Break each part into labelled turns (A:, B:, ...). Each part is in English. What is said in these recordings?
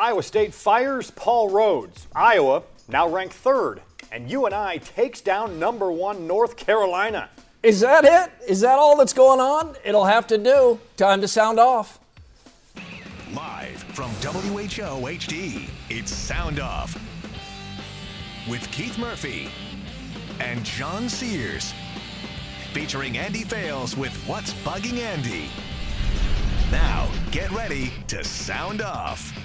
A: Iowa State fires Paul Rhoads. Iowa, now ranked third. And UNI takes down number one North Carolina.
B: Is that it? Is that all that's going on? It'll have to do. Time to sound off.
C: Live from WHO HD, it's Sound Off with Keith Murphy and John Sears. Featuring Andy Fales with What's Bugging Andy. Now, get ready to sound off.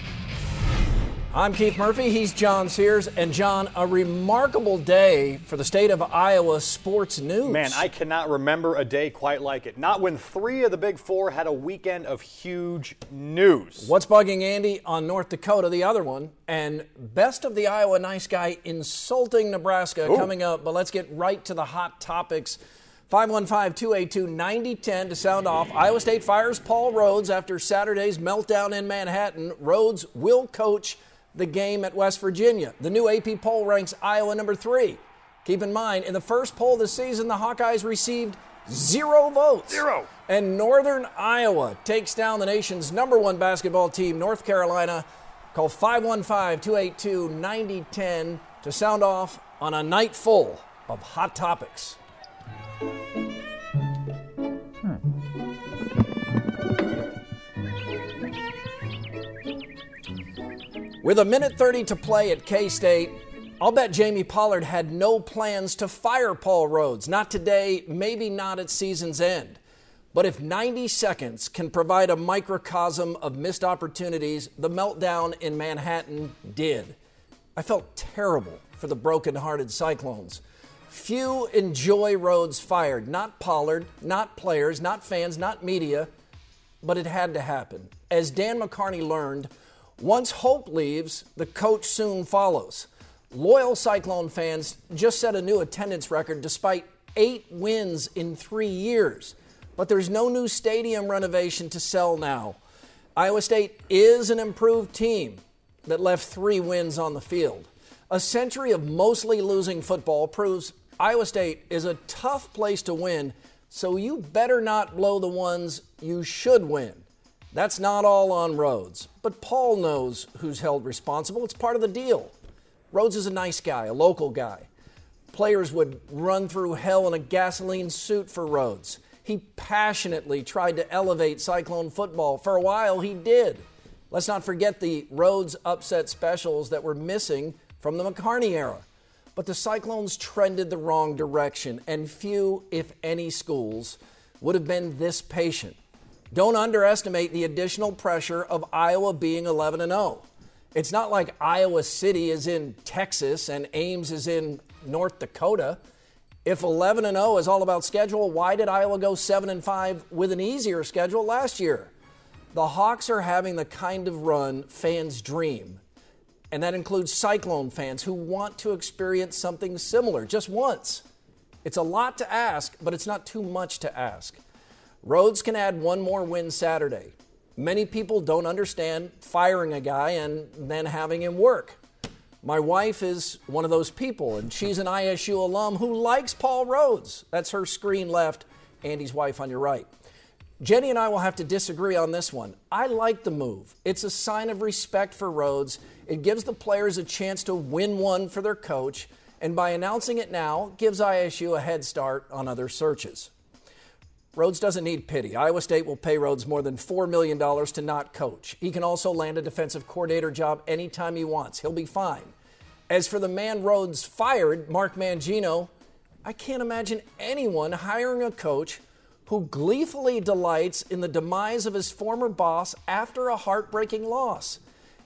B: I'm Keith Murphy. He's John Sears. And John, a remarkable day for the state of Iowa sports news.
A: Man, I cannot remember a day quite like it. Not when three of the big four had a weekend of huge news.
B: What's bugging Andy on North Dakota, the other one, and best of the Iowa nice guy insulting Nebraska
A: Ooh.
B: coming up. But let's get right to the hot topics. 515 282 9010 to sound off. Iowa State fires Paul Rhoads after Saturday's meltdown in Manhattan. Rhoads will coach the game at West Virginia. The new AP poll ranks Iowa number three. Keep in mind, in the first poll this season, the Hawkeyes received zero votes.
A: Zero.
B: And Northern Iowa takes down the nation's number one basketball team, North Carolina. Call 515 282 9010 to sound off on a night full of hot topics. With a minute 30 to play at K State, I'll bet Jamie Pollard had no plans to fire Paul Rhoads. Not today, maybe not at season's end. But if 90 seconds can provide a microcosm of missed opportunities, the meltdown in Manhattan did. I felt terrible for the broken-hearted Cyclones. Few enjoy Rhoads fired, not Pollard, not players, not fans, not media, but it had to happen. As Dan McCarney learned, once hope leaves, the coach soon follows. Loyal Cyclone fans just set a new attendance record despite eight wins in three years. But there's no new stadium renovation to sell now. Iowa State is an improved team that left three wins on the field. A century of mostly losing football proves Iowa State is a tough place to win, so you better not blow the ones you should win. That's not all on Rhoads, but Paul knows who's held responsible. It's part of the deal. Rhoads is a nice guy, a local guy. Players would run through hell in a gasoline suit for Rhoads. He passionately tried to elevate Cyclone football. For a while, he did. Let's not forget the Rhoads upset specials that were missing from the McCarney era. But the Cyclones trended the wrong direction, and few, if any, schools would have been this patient. Don't underestimate the additional pressure of Iowa being 11 and 0. It's not like Iowa City is in Texas and Ames is in North Dakota. If 11 and 0 is all about schedule, why did Iowa go 7 and 5 with an easier schedule last year? The Hawks are having the kind of run fans dream. And that includes Cyclone fans who want to experience something similar just once. It's a lot to ask, but it's not too much to ask. Rhoads can add one more win Saturday. Many people don't understand firing a guy and then having him work. My wife is one of those people, and she's an ISU alum who likes Paul Rhoads. That's her screen left, Andy's wife on your right. Jenny and I will have to disagree on this one. I like the move. It's a sign of respect for Rhoads. It gives the players a chance to win one for their coach, and by announcing it now, gives ISU a head start on other searches. Rhoads doesn't need pity. Iowa State will pay Rhoads more than $4 million to not coach. He can also land a defensive coordinator job anytime he wants. He'll be fine. As for the man Rhoads fired, Mark Mangino, I can't imagine anyone hiring a coach who gleefully delights in the demise of his former boss after a heartbreaking loss.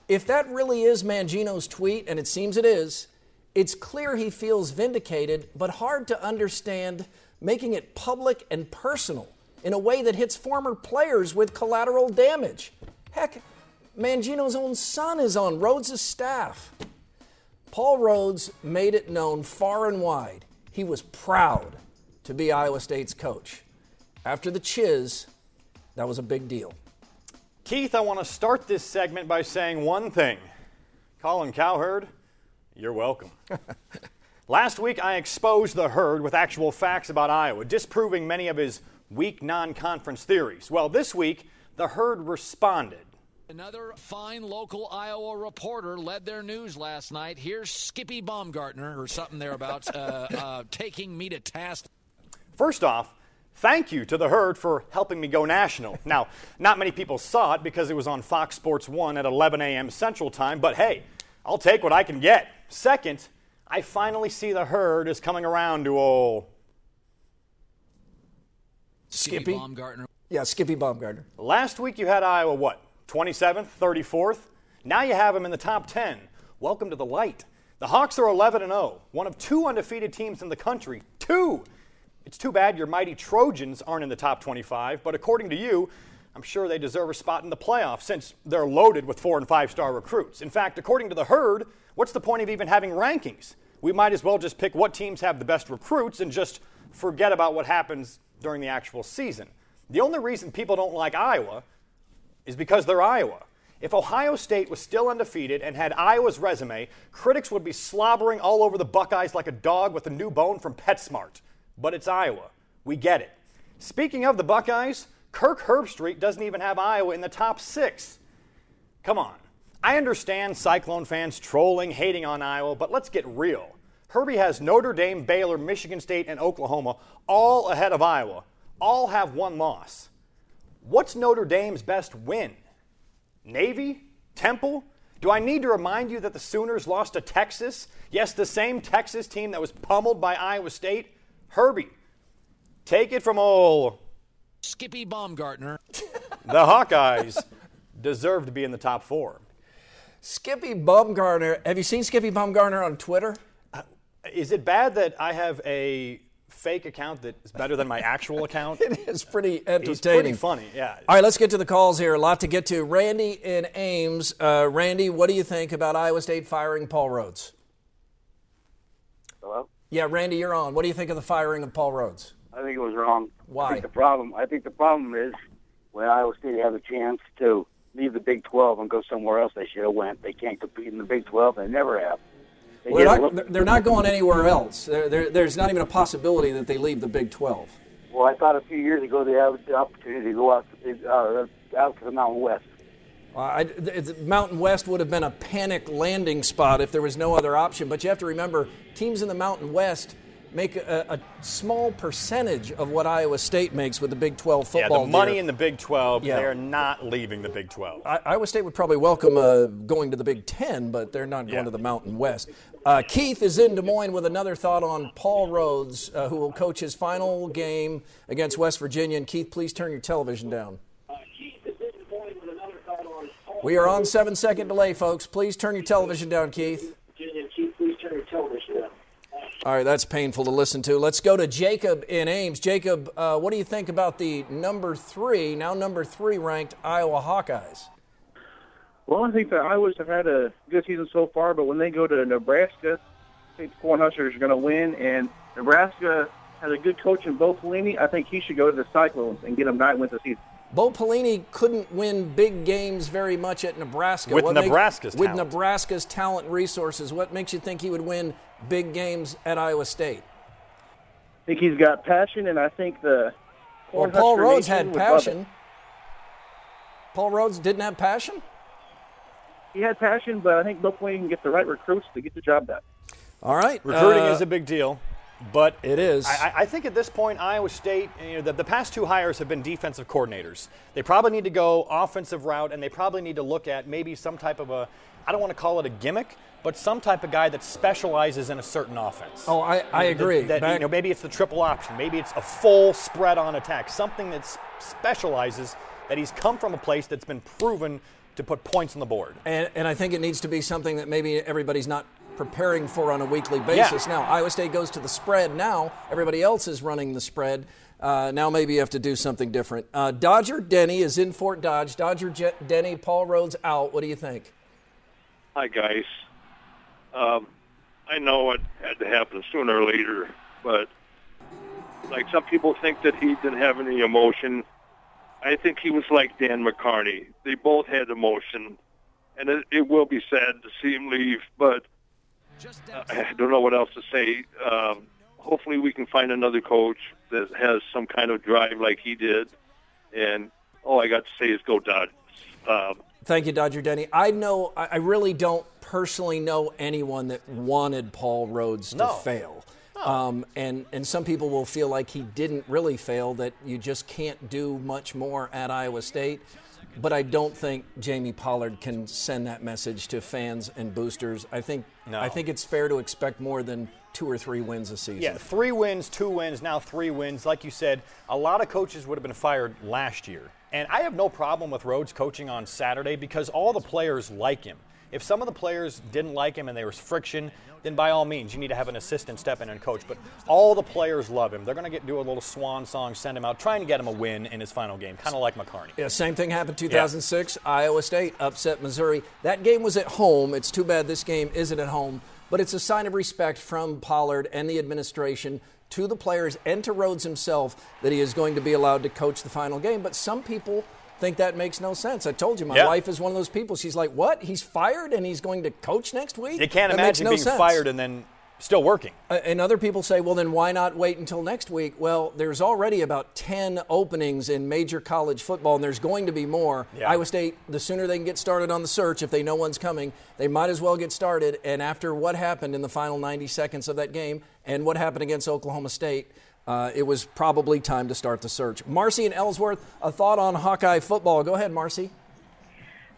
B: If that really is Mangino's tweet, and it seems it is, it's clear he feels vindicated, but hard to understand making it public and personal in a way that hits former players with collateral damage. Heck, Mangino's own son is on Rhoads' staff. Paul Rhoads made it known far and wide he was proud to be Iowa State's coach. After the Chiz, that was a big deal.
A: Keith, I want to start this segment by saying one thing. Colin Cowherd, you're welcome. Last week, I exposed the herd with actual facts about Iowa, disproving many of his weak non conference theories. Well, this week, the herd responded.
D: Another fine local Iowa reporter led their news last night. Here's Skippy Baumgartner, or something thereabouts, uh, uh, taking me to task.
A: First off, thank you to the herd for helping me go national. Now, not many people saw it because it was on Fox Sports 1 at 11 a.m. Central Time, but hey, I'll take what I can get. Second, I finally see the herd is coming around to old
B: Skippy?
D: Baumgartner.
B: Yeah, Skippy Baumgartner.
A: Last week you had Iowa, what, 27th, 34th? Now you have them in the top 10. Welcome to the light. The Hawks are 11 and 0, one of two undefeated teams in the country. Two! It's too bad your mighty Trojans aren't in the top 25, but according to you, I'm sure they deserve a spot in the playoffs since they're loaded with four and five star recruits. In fact, according to the herd, what's the point of even having rankings? We might as well just pick what teams have the best recruits and just forget about what happens during the actual season. The only reason people don't like Iowa is because they're Iowa. If Ohio State was still undefeated and had Iowa's resume, critics would be slobbering all over the Buckeyes like a dog with a new bone from PetSmart. But it's Iowa. We get it. Speaking of the Buckeyes, Kirk Herbstreit doesn't even have Iowa in the top six. Come on. I understand Cyclone fans trolling, hating on Iowa, but let's get real. Herbie has Notre Dame, Baylor, Michigan State, and Oklahoma all ahead of Iowa. All have one loss. What's Notre Dame's best win? Navy? Temple? Do I need to remind you that the Sooners lost to Texas? Yes, the same Texas team that was pummeled by Iowa State? Herbie, take it from old
D: Skippy Baumgartner.
A: the Hawkeyes deserve to be in the top four.
B: Skippy Baumgartner. Have you seen Skippy Baumgartner on Twitter?
A: Is it bad that I have a fake account that is better than my actual account?
B: It is pretty entertaining.
A: He's pretty funny, yeah.
B: All right, let's get to the calls here. A lot to get to. Randy in Ames. Uh, Randy, what do you think about Iowa State firing Paul Rhoads?
E: Hello?
B: Yeah, Randy, you're on. What do you think of the firing of Paul Rhoads?
E: I think it was wrong.
B: Why?
E: I think the problem. I think the problem is when Iowa State had a chance to leave the Big 12 and go somewhere else, they should have went. They can't compete in the Big 12. They never have. They
B: well, they're, not, they're not going anywhere else. There- there- there's not even a possibility that they leave the Big 12.
E: well, I thought a few years ago they had the opportunity to go out, uh, out to the Mountain West.
B: Uh, I, th- Mountain West would have been a panic landing spot if there was no other option. But you have to remember, teams in the Mountain West make a, a small percentage of what Iowa State makes with the Big 12 football.
A: Yeah, the money
B: deal.
A: in the Big 12,
B: Yeah.
A: they're not leaving the Big 12.
B: I- Iowa State would probably welcome uh, going to the Big Ten, but they're not going
A: Yeah.
B: to the Mountain West. Uh, Keith is in Des Moines with another thought on Paul Rhoads, uh, who will coach his final game against West Virginia. And Keith, please turn your television down. Uh Keith is in Des Moines with another thought on We are on seven second delay, folks. Please turn your television down, Keith. All right, that's painful to listen to. Let's go to Jacob in Ames. Jacob, uh, what do you think about the number three, now number three ranked Iowa Hawkeyes?
F: Well, I think the Iowas have had a good season so far, but when they go to Nebraska, I think the Cornhuskers are going to win. And Nebraska has a good coach in Bo Pelini. I think he should go to the Cyclones and get them nine wins a season.
B: Bo Pelini couldn't win big games very much at Nebraska.
A: With
B: What make-
A: Nebraska's
B: with
A: talent.
B: Nebraska's talent and resources, what makes you think he would win big games at Iowa State?
F: I think he's got passion, and I think the
B: Well, Paul
F: Rhoads
B: had
F: would love it.
B: passion. Paul Rhoads didn't have passion.
F: He had passion, but I think Bo Pelini can get the right recruits to get the job done.
B: All right,
A: Recruiting
B: uh,
A: is a big deal, but
B: it is.
A: I, I- think at this point, Iowa State, you know, the, the past two hires have been defensive coordinators. They probably need to go offensive route, and they probably need to look at maybe some type of a, I don't want to call it a gimmick, but some type of guy that specializes in a certain offense.
B: Oh, I- I
A: That-
B: agree.
A: That,
B: Back-
A: you know, maybe it's the triple option, maybe it's a full spread on attack, something that specializes. That he's come from a place that's been proven to put points on the board.
B: And, and I think it needs to be something that maybe everybody's not preparing for on a weekly basis. Now, Iowa State goes to the spread now. Everybody else is running the spread. Uh, now maybe you have to do something different. Uh, Dodger Denny is in Fort Dodge. Dodger Je- Denny, Paul Rhoads out. What do you think?
G: Hi, guys. Um, I know it had to happen sooner or later, but like some people think that he didn't have any emotion. I think he was like Dan McCarney. They both had emotion, and it, it will be sad to see him leave, but I don't know what else to say. Um, hopefully, we can find another coach that has some kind of drive like he did. And all I got to say is go Dodgers. Um,
B: Thank you, Dodger Denny. I know I really don't personally know anyone that wanted Paul Rhoads to
A: No.
B: fail. Um, and and some people will feel like he didn't really fail. That you just can't do much more at Iowa State. But I don't think Jamie Pollard can send that message to fans and boosters. I think
A: No.
B: I think it's fair to expect more than two or three wins a season.
A: Yeah, three wins, two wins, now three wins. Like you said, a lot of coaches would have been fired last year. And I have no problem with Rhoads coaching on Saturday because all the players like him. If some of the players didn't like him and there was friction, then by all means, you need to have an assistant step in and coach. But all the players love him. They're going to get do a little swan song, send him out, trying to get him a win in his final game, kind of like McCarney.
B: Yeah, same thing happened 2006. Iowa State upset Missouri. That game was at home. It's too bad this game isn't at home, but it's a sign of respect from Pollard and the administration to the players and to Rhoads himself that he is going to be allowed to coach the final game. But some people think that makes no sense. I told you, my
A: Yeah.
B: wife is one of those people. She's like, "What? He's fired and he's going to coach next week?"
A: You can't
B: That
A: imagine
B: no
A: being
B: sense.
A: fired and then still working.
B: Uh, And other people say, well, then why not wait until next week? Well, there's already about 10 openings in major college football, and there's going to be more.
A: Yeah.
B: Iowa State, the sooner they can get started on the search, if they know one's coming, they might as well get started. And after what happened in the final 90 seconds of that game and what happened against Oklahoma State, uh, it was probably time to start the search. Marcy and Ellsworth, a thought on Hawkeye football. Go ahead, Marcy.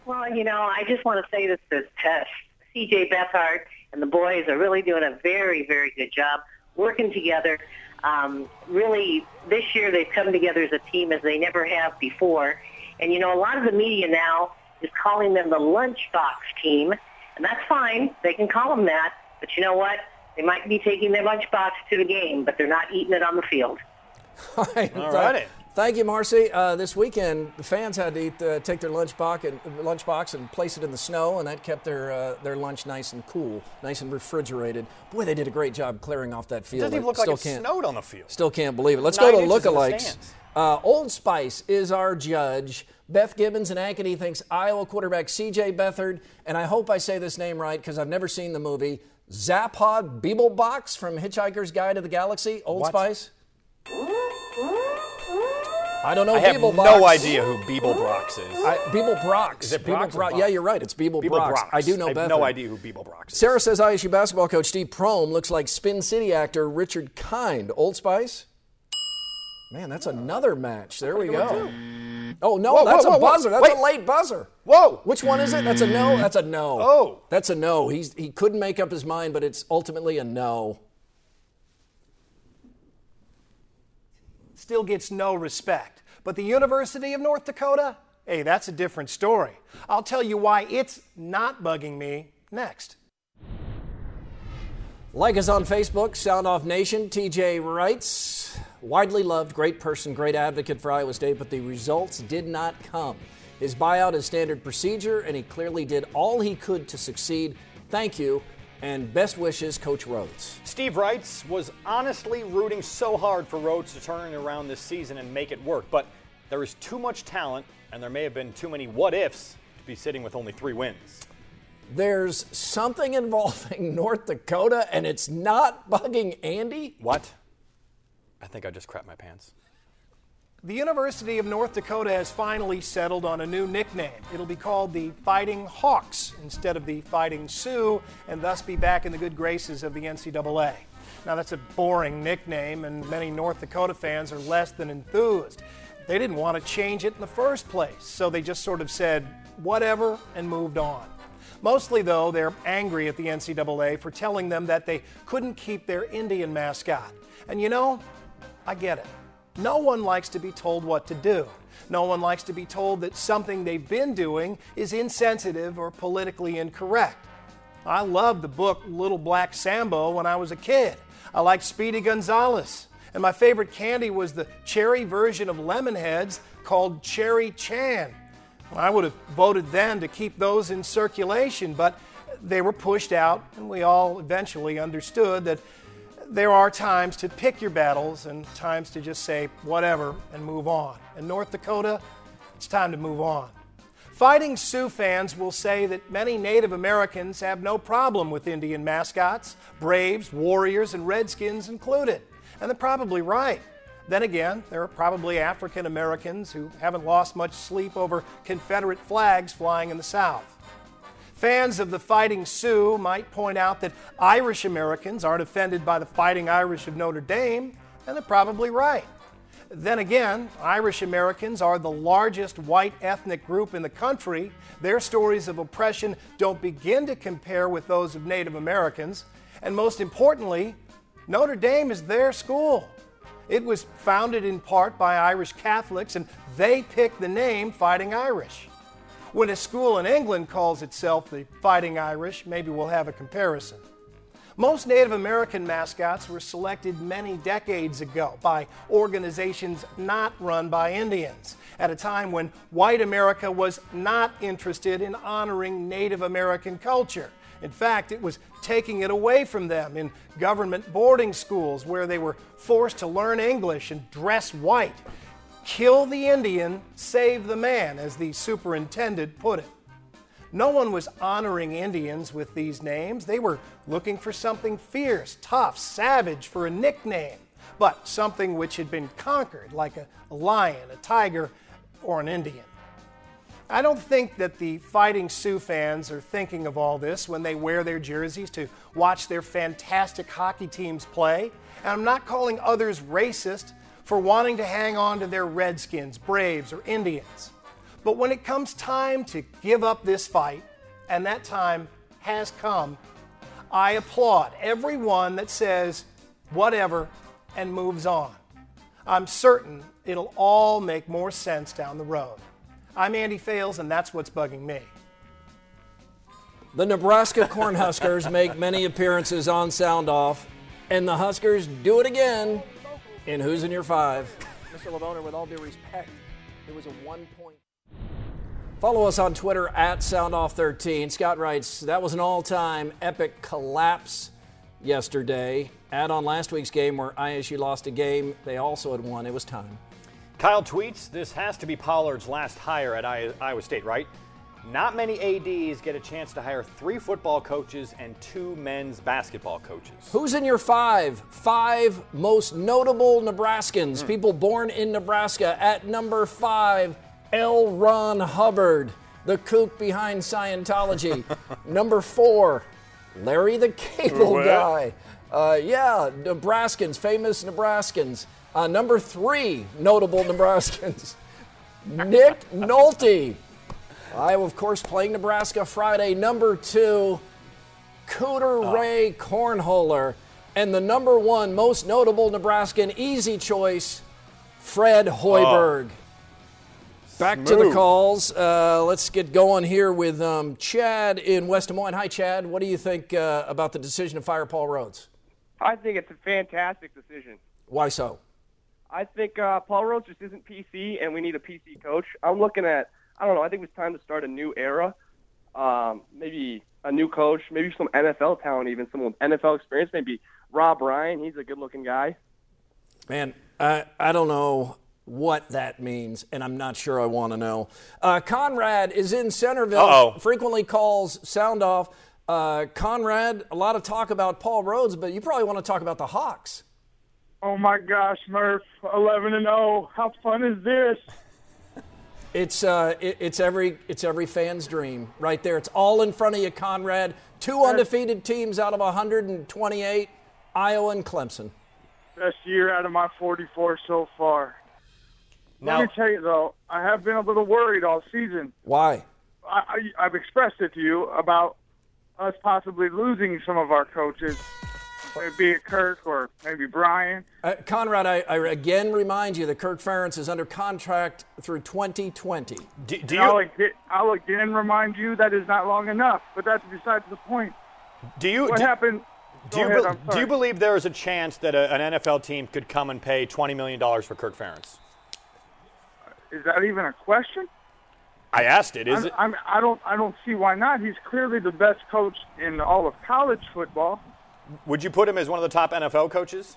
H: Well, you know, I just want to say this to Tess. CJ Beathard and the boys are really doing a very, very good job working together. Um, really, this year they've come together as a team as they never have before. And, you know, a lot of the media now is calling them the lunchbox team, and that's fine. They can call them that. But you know what? They might be taking their lunchbox to the game, but they're not eating it on the field.
B: All right.
A: All righty.
B: Thank you, Marcy. Uh, this weekend, the fans had to eat, uh, take their lunchbox and lunchbox and place it in the snow, and that kept their uh, their lunch nice and cool, nice and refrigerated. Boy, they did a great job clearing off that
A: It
B: field.
A: doesn't even
B: I
A: look like
B: still
A: it
B: can't,
A: snowed on the field.
B: Still can't believe it. Let's
A: Nine
B: go to
A: the
B: lookalikes.
A: stands.
B: Uh, Old Spice is our judge. Beth Gibbons and Ankeny thinks Iowa quarterback C.J. Beathard, and I hope I say this name right because I've never seen the movie. Zaphod Beeblebox from Hitchhiker's Guide to the Galaxy. Old
A: What?
B: Spice. I don't know.
A: I have
B: Beeblebox.
A: no idea who Beeble Brox is.
B: I, Beeble Brox.
A: Is it Brox or
B: Brox?
A: Brox?
B: Yeah, you're right. It's Beeble,
A: Beeble
B: Brox.
A: Brox.
B: I do know
A: I have no idea who Beeble Brox is.
B: Sarah says ISU basketball coach Steve Prohm looks like Spin City actor Richard Kind. Old Spice. Man, that's another match. There we go. Oh no,
A: Whoa,
B: that's
A: whoa,
B: a
A: whoa,
B: buzzer. That's
A: Wait.
B: a late buzzer.
A: Whoa!
B: Which one is it? That's a no. That's a no.
A: Oh.
B: that's a no. He's he couldn't make up his mind, but it's ultimately a no.
I: still gets no respect. But the University of North Dakota, hey, that's a different story. I'll tell you why it's not bugging me next.
B: Like us on Facebook, Sound Off Nation. TJ writes, widely loved, great person, great advocate for Iowa State, but the results did not come. His buyout is standard procedure, and he clearly did all he could to succeed. Thank you, and best wishes, Coach Rhoads.
A: Steve writes was honestly rooting so hard for Rhoads to turn it around this season and make it work, but there is too much talent, and there may have been too many what ifs to be sitting with only three wins.
B: There's something involving North Dakota, and it's not bugging Andy.
A: What? I think I just crapped my pants.
I: The University of North Dakota has finally settled on a new nickname. It'll be called the Fighting Hawks instead of the Fighting Sioux, and thus be back in the good graces of the NCAA. Now, that's a boring nickname, and many North Dakota fans are less than enthused. They didn't want to change it in the first place, so they just sort of said, whatever, and moved on. Mostly, though, they're angry at the NCAA for telling them that they couldn't keep their Indian mascot. And you know, I get it. No one likes to be told what to do. No one likes to be told that something they've been doing is insensitive or politically incorrect. I loved the book Little Black Sambo when I was a kid. I liked Speedy Gonzales. And my favorite candy was the cherry version of Lemonheads called Cherry Chan. I would have voted then to keep those in circulation, but they were pushed out, and we all eventually understood that there are times to pick your battles and times to just say whatever and move on. In North Dakota, it's time to move on. Fighting Sioux fans will say that many Native Americans have no problem with Indian mascots, Braves, Warriors, and Redskins included. And they're probably right. Then again, there are probably African Americans who haven't lost much sleep over Confederate flags flying in the South. Fans of the Fighting Sioux might point out that Irish Americans aren't offended by the Fighting Irish of Notre Dame, and they're probably right. Then again, Irish Americans are the largest white ethnic group in the country. Their stories of oppression don't begin to compare with those of Native Americans. And most importantly, Notre Dame is their school. It was founded in part by Irish Catholics, and they picked the name Fighting Irish. When a school in England calls itself the Fighting Irish, maybe we'll have a comparison. Most Native American mascots were selected many decades ago by organizations not run by Indians, at a time when white America was not interested in honoring Native American culture. In fact, it was taking it away from them in government boarding schools where they were forced to learn English and dress white Kill the Indian, save the man, as the superintendent put it. No one was honoring Indians with these names. They were looking for something fierce, tough, savage for a nickname, but something which had been conquered, like a, lion, a tiger, or an Indian. I don't think that the Fighting Sioux fans are thinking of all this when they wear their jerseys to watch their fantastic hockey teams play. And I'm not calling others racist for wanting to hang on to their Redskins, Braves, or Indians. But when it comes time to give up this fight, and that time has come, I applaud everyone that says whatever and moves on. I'm certain it'll all make more sense down the road. I'm Andy Fales, and that's what's bugging me.
B: The Nebraska Cornhuskers make many appearances on Sound Off, and the Huskers do it again in Who's in Your Five.
I: Mr. Lavoner, with all due respect, it was a one point.
B: Follow us on Twitter at SoundOff13. Scott writes, that was an all time epic collapse yesterday. Add on last week's game where ISU lost a game, they also had won. It was time.
A: Kyle tweets, this has to be Pollard's last hire at Iowa State, right? Not many ADs get a chance to hire three football coaches and two men's basketball coaches.
B: Who's in your five? Five most notable Nebraskans, mm. people born in Nebraska. At number five, L. Ron Hubbard, the kook behind Scientology. number four, Larry the Cable Guy. Uh, yeah, Nebraskans, famous Nebraskans. Uh, number three, notable Nebraskans, Nick Nolte. Iowa, of course, playing Nebraska Friday. Number two, Cooter oh. Ray Cornholer. And the number one most notable Nebraskan easy choice, Fred Hoiberg. Oh. Back Smooth. to the calls. Uh, let's get going here with um, Chad in West Des Moines. Hi, Chad. What do you think uh, about the decision to fire Paul Rhoads?
J: I think it's a fantastic decision.
B: Why so?
J: I think uh, Paul Rhoads just isn't PC, and we need a PC coach. I'm looking at – I don't know. I think it's time to start a new era. Um, maybe a new coach, maybe some NFL talent, even some NFL experience. Maybe Rob Ryan. He's a good-looking guy.
B: Man, I I don't know what that means, and I'm not sure I want to know. Uh, Conrad is in Centerville.
A: Uh-oh.
B: Frequently calls sound off. Uh, Conrad, a lot of talk about Paul Rhoads, but you probably want to talk about the Hawks.
K: Oh my gosh, Murph, 11 and 0. How fun is this?
B: It's uh, it, it's every it's every fan's dream right there. It's all in front of you, Conrad. Two undefeated teams out of 128, Iowa and Clemson.
K: Best year out of my 44 so far.
A: Now,
K: Let me tell you though, I have been a little worried all season.
B: Why?
K: I, I, I've expressed it to you about us possibly losing some of our coaches be it Kirk or maybe Brian.
B: Uh, Conrad, I, I, again remind you that Kirk Ferentz is under contract through 2020.
A: Do, do
K: you... I'll, again, I'll again remind you that is not long enough, but that's besides the point.
A: Do you
K: What
A: do,
K: happened?
A: do you,
K: ahead,
A: be- do you believe there is a chance that a, an NFL team could come and pay $20 million for Kirk Ferentz?
K: Is that even a question?
A: I asked it. Is
K: I'm,
A: it?
K: I'm, I don't. I don't see why not. He's clearly the best coach in all of college football.
A: Would you put him as one of the top NFL coaches?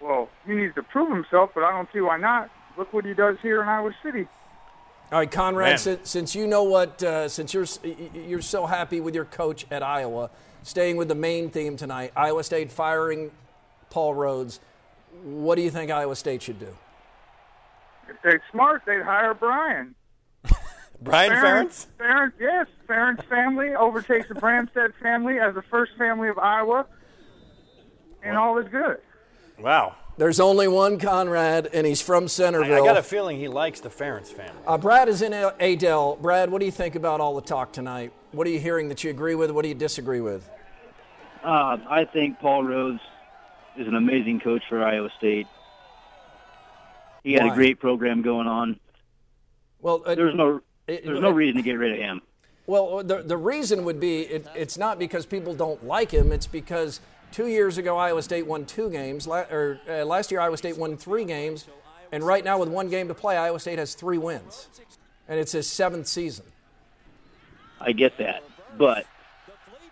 K: Well, he needs to prove himself, but I don't see why not. Look what he does here in Iowa City.
B: All right, Conrad. Since, since you know what, uh, since you're s- y- y- you're so happy with your coach at Iowa, staying with the main theme tonight, Iowa State firing Paul Rhoads. What do you think Iowa State should do?
K: If they're smart, they'd hire Brian.
A: Brian Ferentz?
K: Ferentz, yes. Ferentz family overtakes the Branstad family as the first family of Iowa, and all is good.
A: Wow.
B: There's only one Conrad, and he's from Centerville.
A: I got a feeling he likes the Ferentz family.
B: Uh, Brad is in Adel. Brad, what do you think about all the talk tonight? What are you hearing that you agree with? What do you disagree with?
L: Uh, I think Paul Rhoads is an amazing coach for Iowa State. He had
B: Why?
L: a great program going on.
B: Well, uh,
L: There's no
B: it-
L: there's no reason to get rid of him.
B: Well, the, the reason would be it, it's not because people don't like him. It's because two years ago Iowa State won two games, or uh, last year Iowa State won three games, and right now with one game to play, Iowa State has three wins, and it's his seventh season.
L: I get that, but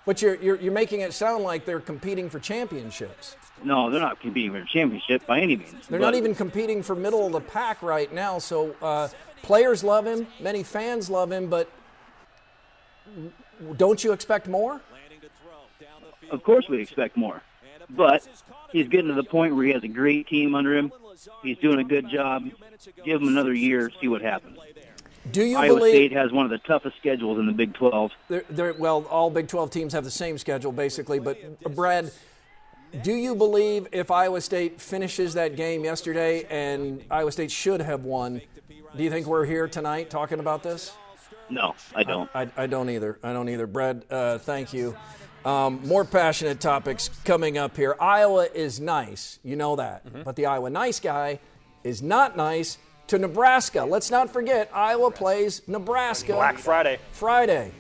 B: But you're, you're, you're making it sound like they're competing for championships.
L: no, they're not competing for a championship by any means.
B: They're
L: But
B: not even competing for middle of the pack right now. So uh, players love him, many fans love him, but don't you expect more?
L: Of course, we expect more, but he's getting to the point where he has a great team under him. He's doing a good job. Give him another year, see what happens.
B: Do you
L: Iowa
B: believe?
L: State has one of the toughest schedules in the Big 12.
B: They're, they're, well, all Big 12 teams have the same schedule, basically. But, Brad, do you believe if Iowa State finishes that game yesterday and Iowa State should have won, do you think we're here tonight talking about this?
L: No, I don't.
B: I, I don't either. I don't either. Brad, uh, thank you. Um, more passionate topics coming up here. Iowa is nice. You know that. But the Iowa nice guy is not nice to Nebraska. Let's not forget, Iowa plays Nebraska.
A: Black Friday.
B: Friday.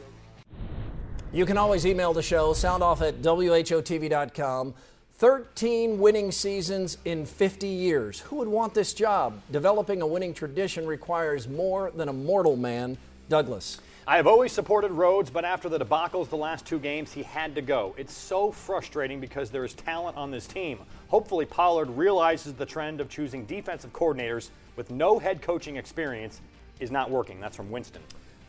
B: You can always email the show, soundoff at WHOTV.com. 13 winning seasons in 50 years. Who would want this job? Developing a winning tradition requires more than a mortal man. Douglas.
A: I have always supported Rhoads, but after the debacles the last two games, he had to go. It's so frustrating because there is talent on this team. Hopefully, Pollard realizes the trend of choosing defensive coordinators with no head coaching experience is not working. That's from Winston.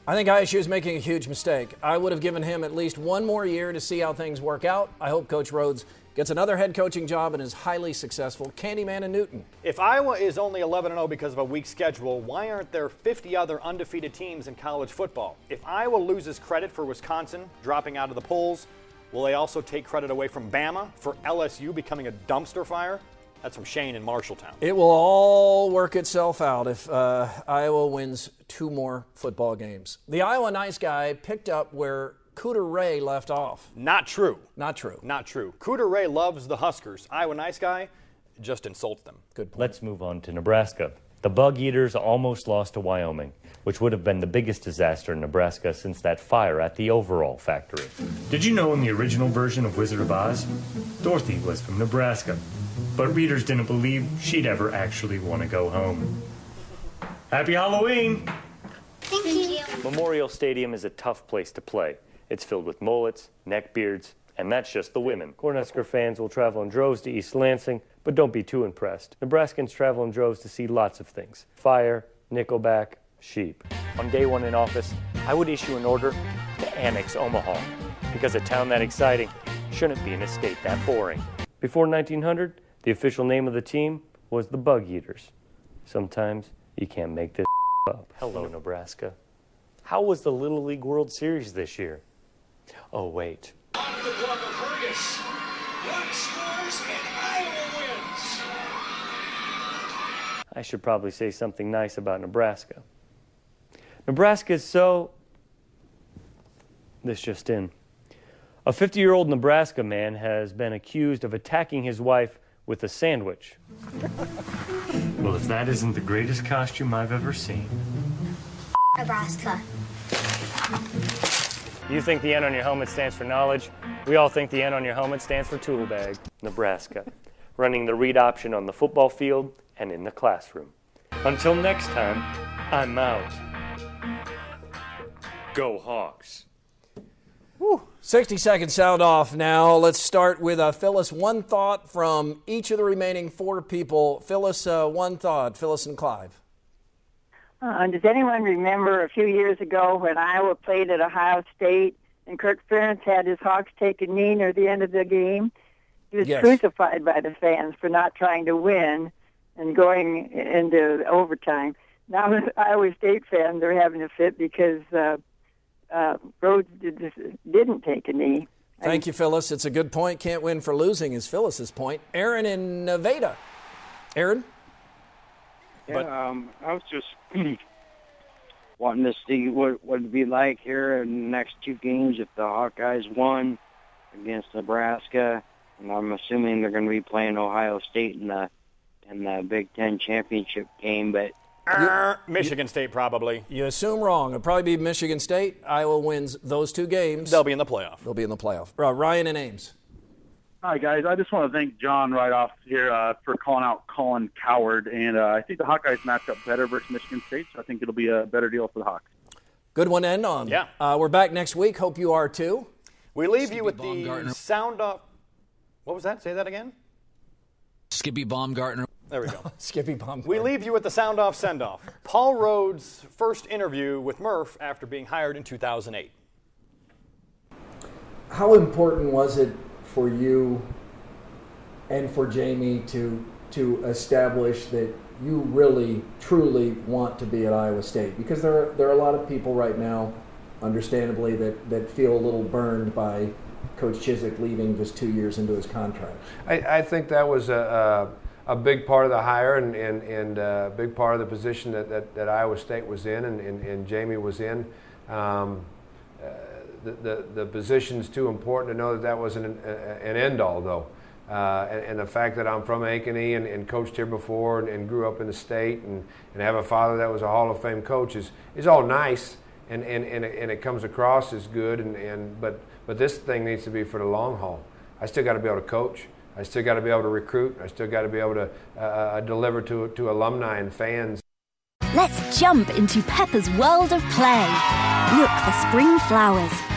B: I think ISU is making a huge mistake. I would have given him at least one more year to see how things work out. I hope Coach Rhoads gets another head coaching job and is highly successful. Candyman and Newton.
A: If Iowa is only 11 0 because of a weak schedule, why aren't there 50 other undefeated teams in college football? If Iowa loses credit for Wisconsin dropping out of the polls, will they also take credit away from Bama for LSU becoming a dumpster fire? That's from Shane in Marshalltown.
B: It will all work itself out if uh, Iowa wins two more football games. The Iowa nice guy picked up where Cooter Ray left off.
A: Not true.
B: Not true.
A: Not true. Cooter Ray loves the Huskers. Iowa nice guy just insults them.
B: Good point.
M: Let's move on to Nebraska. The Bug Eaters almost lost to Wyoming, which would have been the biggest disaster in Nebraska since that fire at the overall factory.
N: Did you know in the original version of Wizard of Oz, Dorothy was from Nebraska, but readers didn't believe she'd ever actually want to go home. Happy Halloween!
O: Thank you.
M: Memorial Stadium is a tough place to play. It's filled with mullets, neckbeards, and that's just the women. Cornhusker fans will travel in droves to East Lansing, but don't be too impressed. Nebraskans travel in droves to see lots of things fire, nickelback, sheep. On day one in office, I would issue an order to annex Omaha, because a town that exciting shouldn't be in a state that boring. Before 1900, the official name of the team was the Bug Eaters. Sometimes you can't make this up. Hello, Nebraska. How was the Little League World Series this year? Oh, wait. I should probably say something nice about Nebraska. Nebraska is so. This just in. A 50 year old Nebraska man has been accused of attacking his wife with a sandwich.
N: Well, if that isn't the greatest costume I've ever seen.
O: Nebraska.
M: You think the N on your helmet stands for knowledge? We all think the N on your helmet stands for tool bag. Nebraska, running the read option on the football field and in the classroom. Until next time, I'm out. Go Hawks. Woo.
B: 60 second sound off now. Let's start with uh, Phyllis. One thought from each of the remaining four people. Phyllis, uh, one thought. Phyllis and Clive.
O: Uh, does anyone remember a few years ago when Iowa played at Ohio State and Kirk Ferentz had his Hawks take a knee near the end of the game? He was
B: Yes.
O: crucified by the fans for not trying to win and going into overtime. Now the Iowa State fans are having a fit because uh, uh, Rhoads did, didn't take a knee.
B: Thank you, Phyllis. It's a good point. Can't win for losing is Phyllis's point. Aaron in Nevada. Aaron?
P: Yeah, um, I was just wanting to see what what it'd be like here in the next two games if the Hawkeyes won against Nebraska, and I'm assuming they're going to be playing Ohio State in the in the Big Ten championship game. But
A: Er, Michigan State probably.
B: You assume wrong. It'll probably be Michigan State. Iowa wins those two games.
A: They'll be in the playoff.
B: They'll be in the playoff. Uh, Ryan and Ames.
Q: Hi guys, I just want to thank John right off here uh, for calling out Colin Cowherd, and uh, I think the Hawkeyes match up better versus Michigan State, so I think it'll be a better deal for the Hawks.
B: Good one to end on.
A: Yeah.
B: Uh, we're back next week. Hope you are too.
A: We leave you with the sound off. What was that? Say that again.
D: Skippy Baumgartner.
A: There we go.
B: Skippy Baumgartner.
A: We leave you with the sound off send off. Paul Rhoads' first interview with Murph after being hired in 2008.
B: How important was it for you and for Jamie to to establish that you really truly want to be at Iowa State? Because there are, there are a lot of people right now, understandably, that, that feel a little burned by Coach Chizik leaving just two years into his contract.
R: I, I think that was a, a, a big part of the hire and, and, and a big part of the position that, that, that Iowa State was in and, and, and Jamie was in. Um, uh, the, the, position's too important to know that that wasn't an, an end all, though. Uh, and, and the fact that I'm from Ankeny and, and coached here before and, and grew up in the state and, and have a father that was a Hall of Fame coach is, is all nice and, and, and, it, and it comes across as good. And, and, but, but this thing needs to be for the long haul. I still got to be able to coach. I still got to be able to recruit. I still got to be able to uh, uh, deliver to, to alumni and fans.
S: Let's jump into Peppa's world of play. Look for spring flowers,